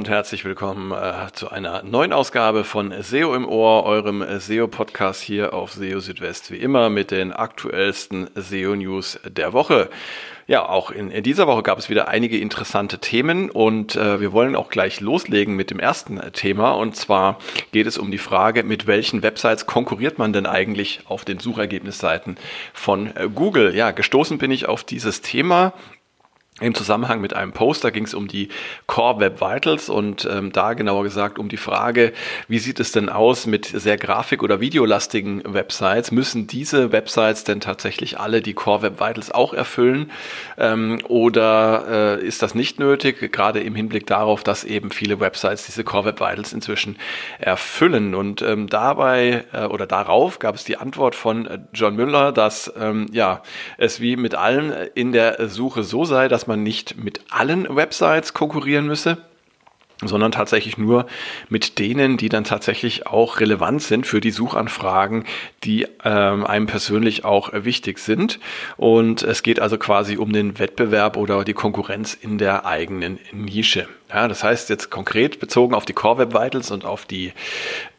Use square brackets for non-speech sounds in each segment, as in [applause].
Und herzlich willkommen äh, zu einer neuen Ausgabe von SEO im Ohr, eurem SEO-Podcast hier auf SEO Südwest, wie immer mit den aktuellsten SEO-News der Woche. Ja, auch in, in, dieser Woche gab es wieder einige interessante Themen und äh, wir wollen auch gleich loslegen mit dem ersten Thema und zwar geht es um die Frage, mit welchen Websites konkurriert man denn eigentlich auf den Suchergebnisseiten von äh, Google? Ja, gestoßen bin ich auf dieses Thema im Zusammenhang mit einem Post, da ging es um die Core Web Vitals und ähm, da genauer gesagt um die Frage, wie sieht es denn aus mit sehr grafik- oder videolastigen Websites? Müssen diese Websites denn tatsächlich alle die Core Web Vitals auch erfüllen ähm, oder äh, ist das nicht nötig, gerade im Hinblick darauf, dass eben viele Websites diese Core Web Vitals inzwischen erfüllen und ähm, dabei äh, oder darauf gab es die Antwort von äh, John Müller, dass ähm, ja es wie mit allen in der Suche so sei, dass man nicht mit allen Websites konkurrieren müsse, sondern tatsächlich nur mit denen, die dann tatsächlich auch relevant sind für die Suchanfragen, die ähm, einem persönlich auch wichtig sind. Und es geht also quasi um den Wettbewerb oder die Konkurrenz in der eigenen Nische. Ja, das heißt jetzt konkret bezogen auf die Core Web Vitals und auf die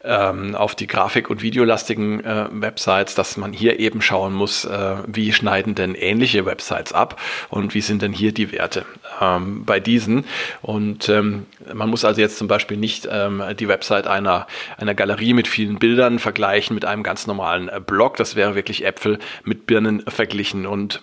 ähm, auf die Grafik- und videolastigen äh, Websites, dass man hier eben schauen muss, äh, wie schneiden denn ähnliche Websites ab und wie sind denn hier die Werte ähm, bei diesen. Und ähm, man muss also jetzt zum Beispiel nicht ähm, die Website einer, einer Galerie mit vielen Bildern vergleichen mit einem ganz normalen äh, Blog. Das wäre wirklich Äpfel mit Birnen verglichen. Und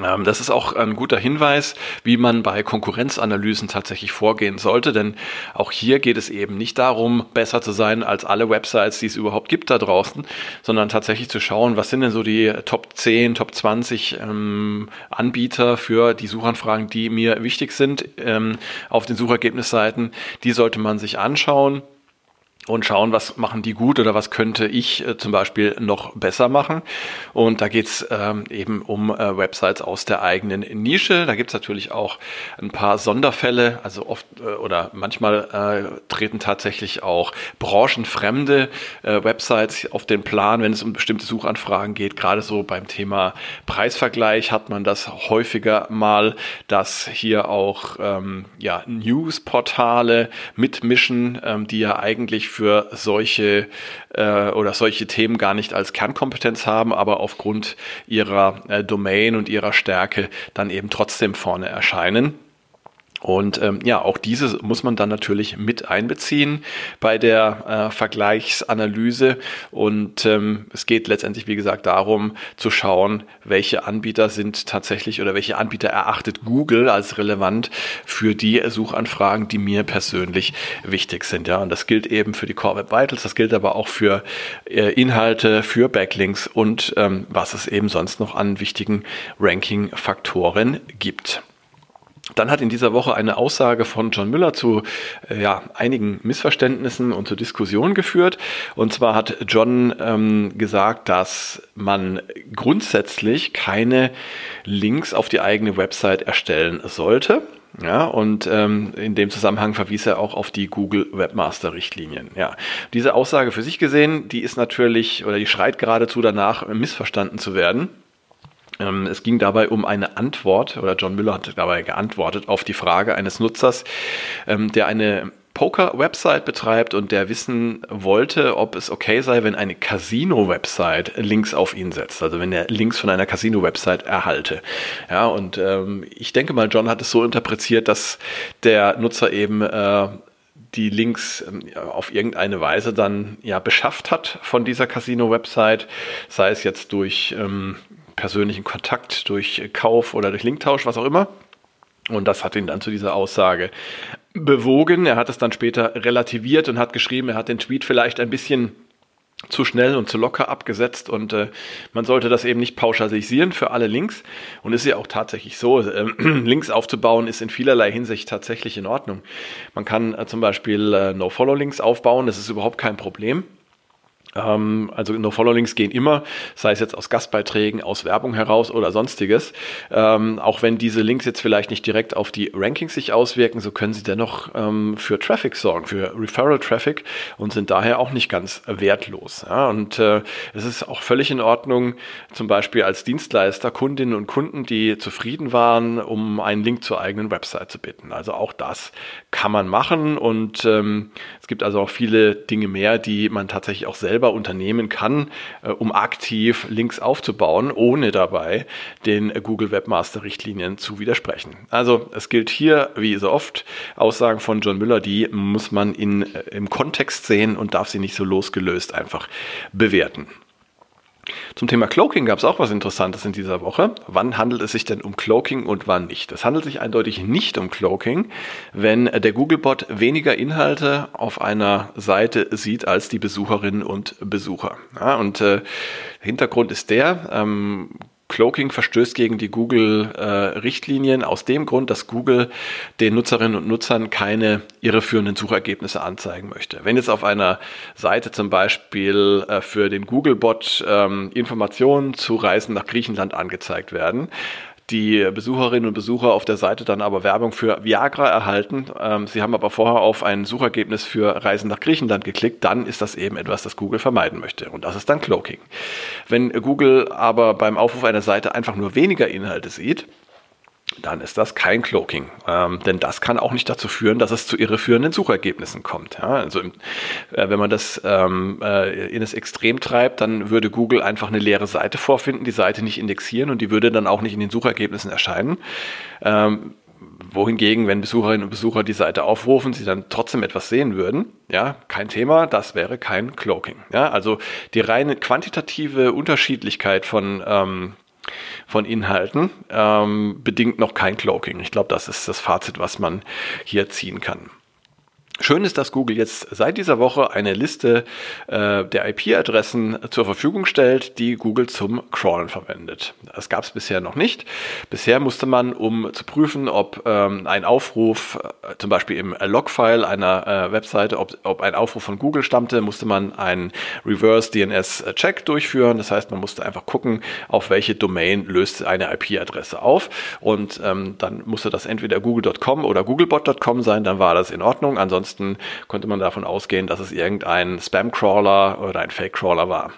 das ist auch ein guter Hinweis, wie man bei Konkurrenzanalysen tatsächlich vorgehen sollte, denn auch hier geht es eben nicht darum, besser zu sein als alle Websites, die es überhaupt gibt da draußen, sondern tatsächlich zu schauen, was sind denn so die Top 10, Top 20 ähm, Anbieter für die Suchanfragen, die mir wichtig sind ähm, auf den Suchergebnisseiten. Die sollte man sich anschauen und schauen, was machen die gut oder was könnte ich äh, zum Beispiel noch besser machen. Und da geht's ähm, eben um äh, Websites aus der eigenen Nische. Da gibt's natürlich auch ein paar Sonderfälle, also oft äh, oder manchmal äh, treten tatsächlich auch branchenfremde äh, Websites auf den Plan, wenn es um bestimmte Suchanfragen geht. Gerade so beim Thema Preisvergleich hat man das häufiger mal, dass hier auch ähm, ja, Newsportale mitmischen, ähm, die ja eigentlich für solche äh, oder solche Themen gar nicht als Kernkompetenz haben, aber aufgrund ihrer äh, Domain und ihrer Stärke dann eben trotzdem vorne erscheinen. Und ähm, ja, auch diese muss man dann natürlich mit einbeziehen bei der äh, Vergleichsanalyse. Und ähm, es geht letztendlich, wie gesagt, darum zu schauen, welche Anbieter sind tatsächlich oder welche Anbieter erachtet Google als relevant für die Suchanfragen, die mir persönlich wichtig sind. Ja, und das gilt eben für die Core Web Vitals, das gilt aber auch für äh, Inhalte, für Backlinks und ähm, was es eben sonst noch an wichtigen Ranking-Faktoren gibt. Dann hat in dieser Woche eine Aussage von John Müller zu äh, ja, einigen Missverständnissen und zur Diskussion geführt. Und zwar hat John ähm, gesagt, dass man grundsätzlich keine Links auf die eigene Website erstellen sollte. Ja, und ähm, in dem Zusammenhang verwies er auch auf die Google Webmaster Richtlinien. Ja, diese Aussage für sich gesehen, die ist natürlich oder die schreit geradezu danach, missverstanden zu werden. Ähm, es ging dabei um eine Antwort, oder John Müller hat dabei geantwortet auf die Frage eines Nutzers, ähm, der eine Poker-Website betreibt und der wissen wollte, ob es okay sei, wenn eine Casino-Website Links auf ihn setzt. Also wenn er Links von einer Casino-Website erhalte. Ja, und ähm, ich denke mal, John hat es so interpretiert, dass der Nutzer eben äh, die Links ähm, auf irgendeine Weise dann ja beschafft hat von dieser Casino-Website, sei es jetzt durch ähm, persönlichen Kontakt, durch Kauf oder durch Linktausch, was auch immer. Und das hat ihn dann zu dieser Aussage bewogen. Er hat es dann später relativiert und hat geschrieben, er hat den Tweet vielleicht ein bisschen zu schnell und zu locker abgesetzt und äh, man sollte das eben nicht pauschalisieren für alle Links. Und es ist ja auch tatsächlich so, äh, [clears throat] Links aufzubauen ist in vielerlei Hinsicht tatsächlich in Ordnung. Man kann äh, zum Beispiel äh, No-Follow-Links aufbauen, das ist überhaupt kein Problem. Ähm, also No-Follow-Links gehen immer, sei es jetzt aus Gastbeiträgen, aus Werbung heraus oder sonstiges. Ähm, auch wenn diese Links jetzt vielleicht nicht direkt auf die Rankings sich auswirken, so können sie dennoch ähm, für Traffic sorgen, für Referral-Traffic und sind daher auch nicht ganz wertlos. Ja? Und äh, es ist auch völlig in Ordnung, zum Beispiel als Dienstleister Kundinnen und Kunden, die zufrieden waren, um einen Link zur eigenen Website zu bitten. Also auch das kann man machen und ähm, es gibt also auch viele Dinge mehr, die man tatsächlich auch selber selber unternehmen kann, äh, um aktiv Links aufzubauen, ohne dabei den Google Webmaster Richtlinien zu widersprechen. Also es gilt hier, wie so oft, Aussagen von John Müller, die muss man in, äh, im Kontext sehen und darf sie nicht so losgelöst einfach bewerten. Zum Thema Cloaking gab es auch was Interessantes in dieser Woche. Wann handelt es sich denn um Cloaking und wann nicht? Es handelt sich eindeutig nicht um Cloaking, wenn der Googlebot weniger Inhalte auf einer Seite sieht als die Besucherinnen und Besucher. Ja, und äh, Hintergrund ist der, ähm, Cloaking verstößt gegen die Google-Richtlinien äh, aus dem Grund, dass Google den Nutzerinnen und Nutzern keine irreführenden Suchergebnisse anzeigen möchte. Wenn jetzt auf einer Seite zum Beispiel äh, für den Google-Bot ähm, Informationen zu Reisen nach Griechenland angezeigt werden, die Besucherinnen und Besucher auf der Seite dann aber Werbung für Viagra erhalten. Ähm, sie haben aber vorher auf ein Suchergebnis für Reisen nach Griechenland geklickt, dann ist das eben etwas, das Google vermeiden möchte. Und das ist dann Cloaking. Wenn Google aber beim Aufruf einer Seite einfach nur weniger Inhalte sieht, dann ist das kein Cloaking. Ähm, denn das kann auch nicht dazu führen, dass es zu irreführenden Suchergebnissen kommt. Ja, also äh, wenn man das ähm, äh, in das Extrem treibt, dann würde Google einfach eine leere Seite vorfinden, die Seite nicht indexieren und die würde dann auch nicht in den Suchergebnissen erscheinen. Ähm, wohingegen, wenn Besucherinnen und Besucher die Seite aufrufen, sie dann trotzdem etwas sehen würden, ja, kein Thema, das wäre kein Cloaking. Ja, also die reine quantitative Unterschiedlichkeit von ähm, von Inhalten, ähm, bedingt noch kein Cloaking. Ich glaube, das ist das Fazit, was man hier ziehen kann. Schön ist, dass Google jetzt seit dieser Woche eine Liste äh, der IP-Adressen zur Verfügung stellt, die Google zum Crawlen verwendet. Das gab es bisher noch nicht. Bisher musste man, um zu prüfen, ob ähm, ein Aufruf, äh, zum Beispiel im Logfile einer äh, Webseite, ob, ob ein Aufruf von Google stammte, musste man einen Reverse DNS-Check durchführen. Das heißt, man musste einfach gucken, auf welche Domain löst eine IP-Adresse auf. Und ähm, dann musste das entweder google.com oder googlebot.com sein, dann war das in Ordnung. Ansonsten ansonsten konnte man davon ausgehen, dass es irgendein Spam-Crawler oder ein Fake-Crawler war.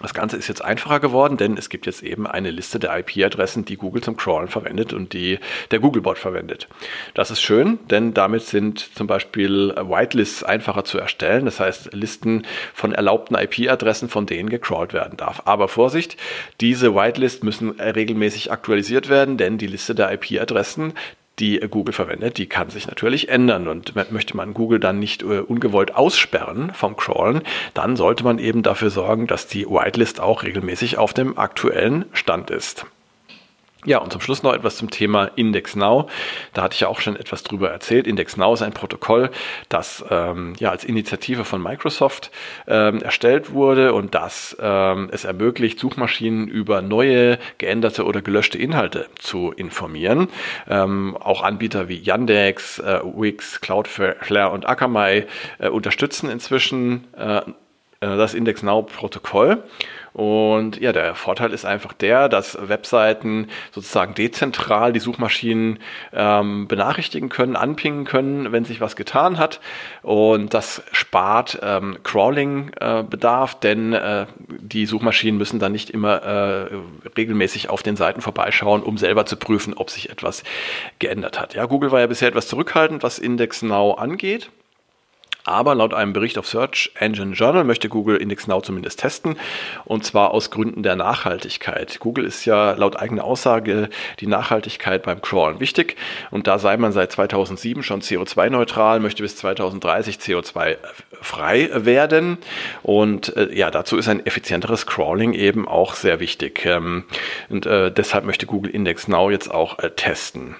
Das Ganze ist jetzt einfacher geworden, denn es gibt jetzt eben eine Liste der IP-Adressen, die Google zum Crawlen verwendet und die der Googlebot verwendet. Das ist schön, denn damit sind zum Beispiel Whitelists einfacher zu erstellen. Das heißt Listen von erlaubten IP-Adressen, von denen gecrawlt werden darf. Aber Vorsicht, diese Whitelists müssen regelmäßig aktualisiert werden, denn die Liste der IP-Adressen, die Google verwendet, die kann sich natürlich ändern. Und möchte man Google dann nicht äh, ungewollt aussperren vom Crawlen, dann sollte man eben dafür sorgen, dass die Whitelist auch regelmäßig auf dem aktuellen Stand ist. Ja, und zum Schluss noch etwas zum Thema Index Now. Da hatte ich ja auch schon etwas drüber erzählt. Index Now ist ein Protokoll, das ähm, ja als Initiative von Microsoft ähm, erstellt wurde und das ähm, es ermöglicht, Suchmaschinen über neue, geänderte oder gelöschte Inhalte zu informieren. Ähm, auch Anbieter wie Yandex, äh, Wix, Cloudflare und Akamai äh, unterstützen inzwischen äh das Index Now Protokoll. Und ja, der Vorteil ist einfach der, dass Webseiten sozusagen dezentral die Suchmaschinen ähm, benachrichtigen können, anpingen können, wenn sich was getan hat. Und das spart ähm, Crawling-Bedarf, äh, denn äh, die Suchmaschinen müssen dann nicht immer äh, regelmäßig auf den Seiten vorbeischauen, um selber zu prüfen, ob sich etwas geändert hat. Ja, Google war ja bisher etwas zurückhaltend, was Index Now angeht. Aber laut einem Bericht auf Search Engine Journal möchte Google Index Now zumindest testen und zwar aus Gründen der Nachhaltigkeit. Google ist ja laut eigener Aussage die Nachhaltigkeit beim Crawlen wichtig und da sei man seit 2007 schon CO2-neutral, möchte bis 2030 CO2-frei werden und äh, ja, dazu ist ein effizienteres Crawling eben auch sehr wichtig ähm, und äh, deshalb möchte Google Index Now jetzt auch äh, testen.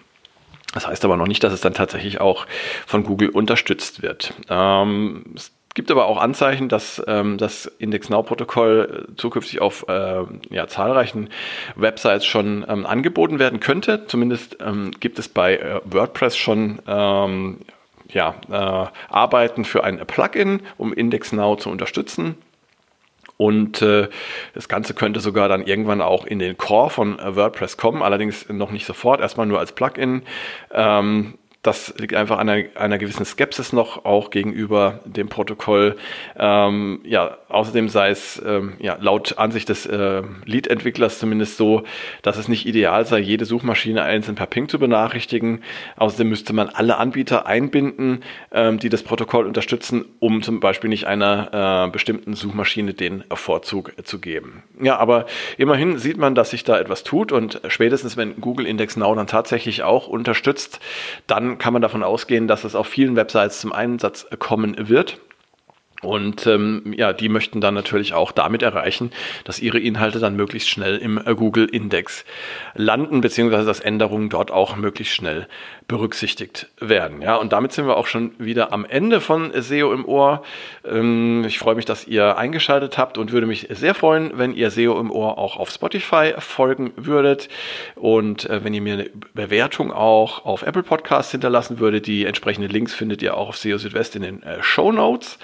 Das heißt aber noch nicht, dass es dann tatsächlich auch von Google unterstützt wird. Ähm, es gibt aber auch Anzeichen, dass ähm, das IndexNow-Protokoll zukünftig auf äh, ja, zahlreichen Websites schon ähm, angeboten werden könnte. Zumindest ähm, gibt es bei äh, WordPress schon ähm, ja, äh, Arbeiten für ein Plugin, um IndexNow zu unterstützen. Und äh, das Ganze könnte sogar dann irgendwann auch in den Core von äh, WordPress kommen, allerdings noch nicht sofort, erstmal nur als Plugin. Ähm, das liegt einfach an einer, einer, gewissen Skepsis noch auch gegenüber dem Protokoll. Ähm, ja, außerdem sei es ähm, ja, laut Ansicht des äh, Lead-Entwicklers zumindest so, dass es nicht ideal sei, jede Suchmaschine einzeln per Ping zu benachrichtigen. Außerdem müsste man alle Anbieter einbinden, ähm, die das Protokoll unterstützen, um zum Beispiel nicht einer äh, bestimmten Suchmaschine den Vorzug zu geben. Ja, aber immerhin sieht man, dass sich da etwas tut und spätestens wenn Google Index Now dann tatsächlich auch unterstützt, dann kann man davon ausgehen, dass es auf vielen Websites zum Einsatz kommen wird. Und ähm, ja, die möchten dann natürlich auch damit erreichen, dass ihre Inhalte dann möglichst schnell im äh, Google Index landen, beziehungsweise dass Änderungen dort auch möglichst schnell berücksichtigt werden. Ja, und damit sind wir auch schon wieder am Ende von SEO im Ohr. Ähm, ich freue mich, dass ihr eingeschaltet habt und würde mich sehr freuen, wenn ihr SEO im Ohr auch auf Spotify folgen würdet und äh, wenn ihr mir eine Bewertung auch auf Apple Podcasts hinterlassen würdet. Die entsprechenden Links findet ihr auch auf SEO Südwest in den äh, Show Notes.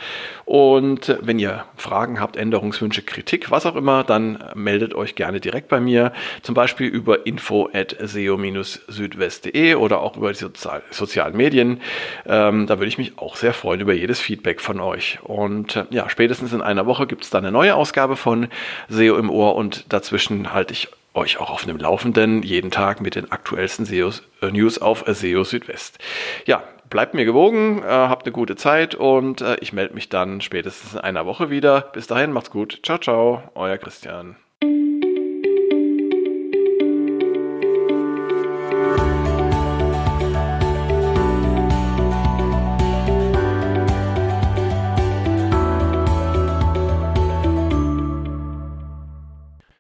Und wenn ihr Fragen habt, Änderungswünsche, Kritik, was auch immer, dann meldet euch gerne direkt bei mir, zum Beispiel über info at seo-südwest.de oder auch über die Sozial sozialen Medien. Ähm, da würde ich mich auch sehr freuen über jedes Feedback von euch. Und äh, ja, spätestens in einer Woche gibt es dann eine neue Ausgabe von SEO im Ohr und dazwischen halte ich euch auch auf einem Laufenden jeden Tag mit den aktuellsten SEOs, äh, News auf SEO Südwest. Ja, bleibt mir gewogen, äh, habt eine gute Zeit und äh, ich melde mich dann spätestens in einer Woche wieder. Bis dahin, macht's gut. Ciao, ciao, euer Christian.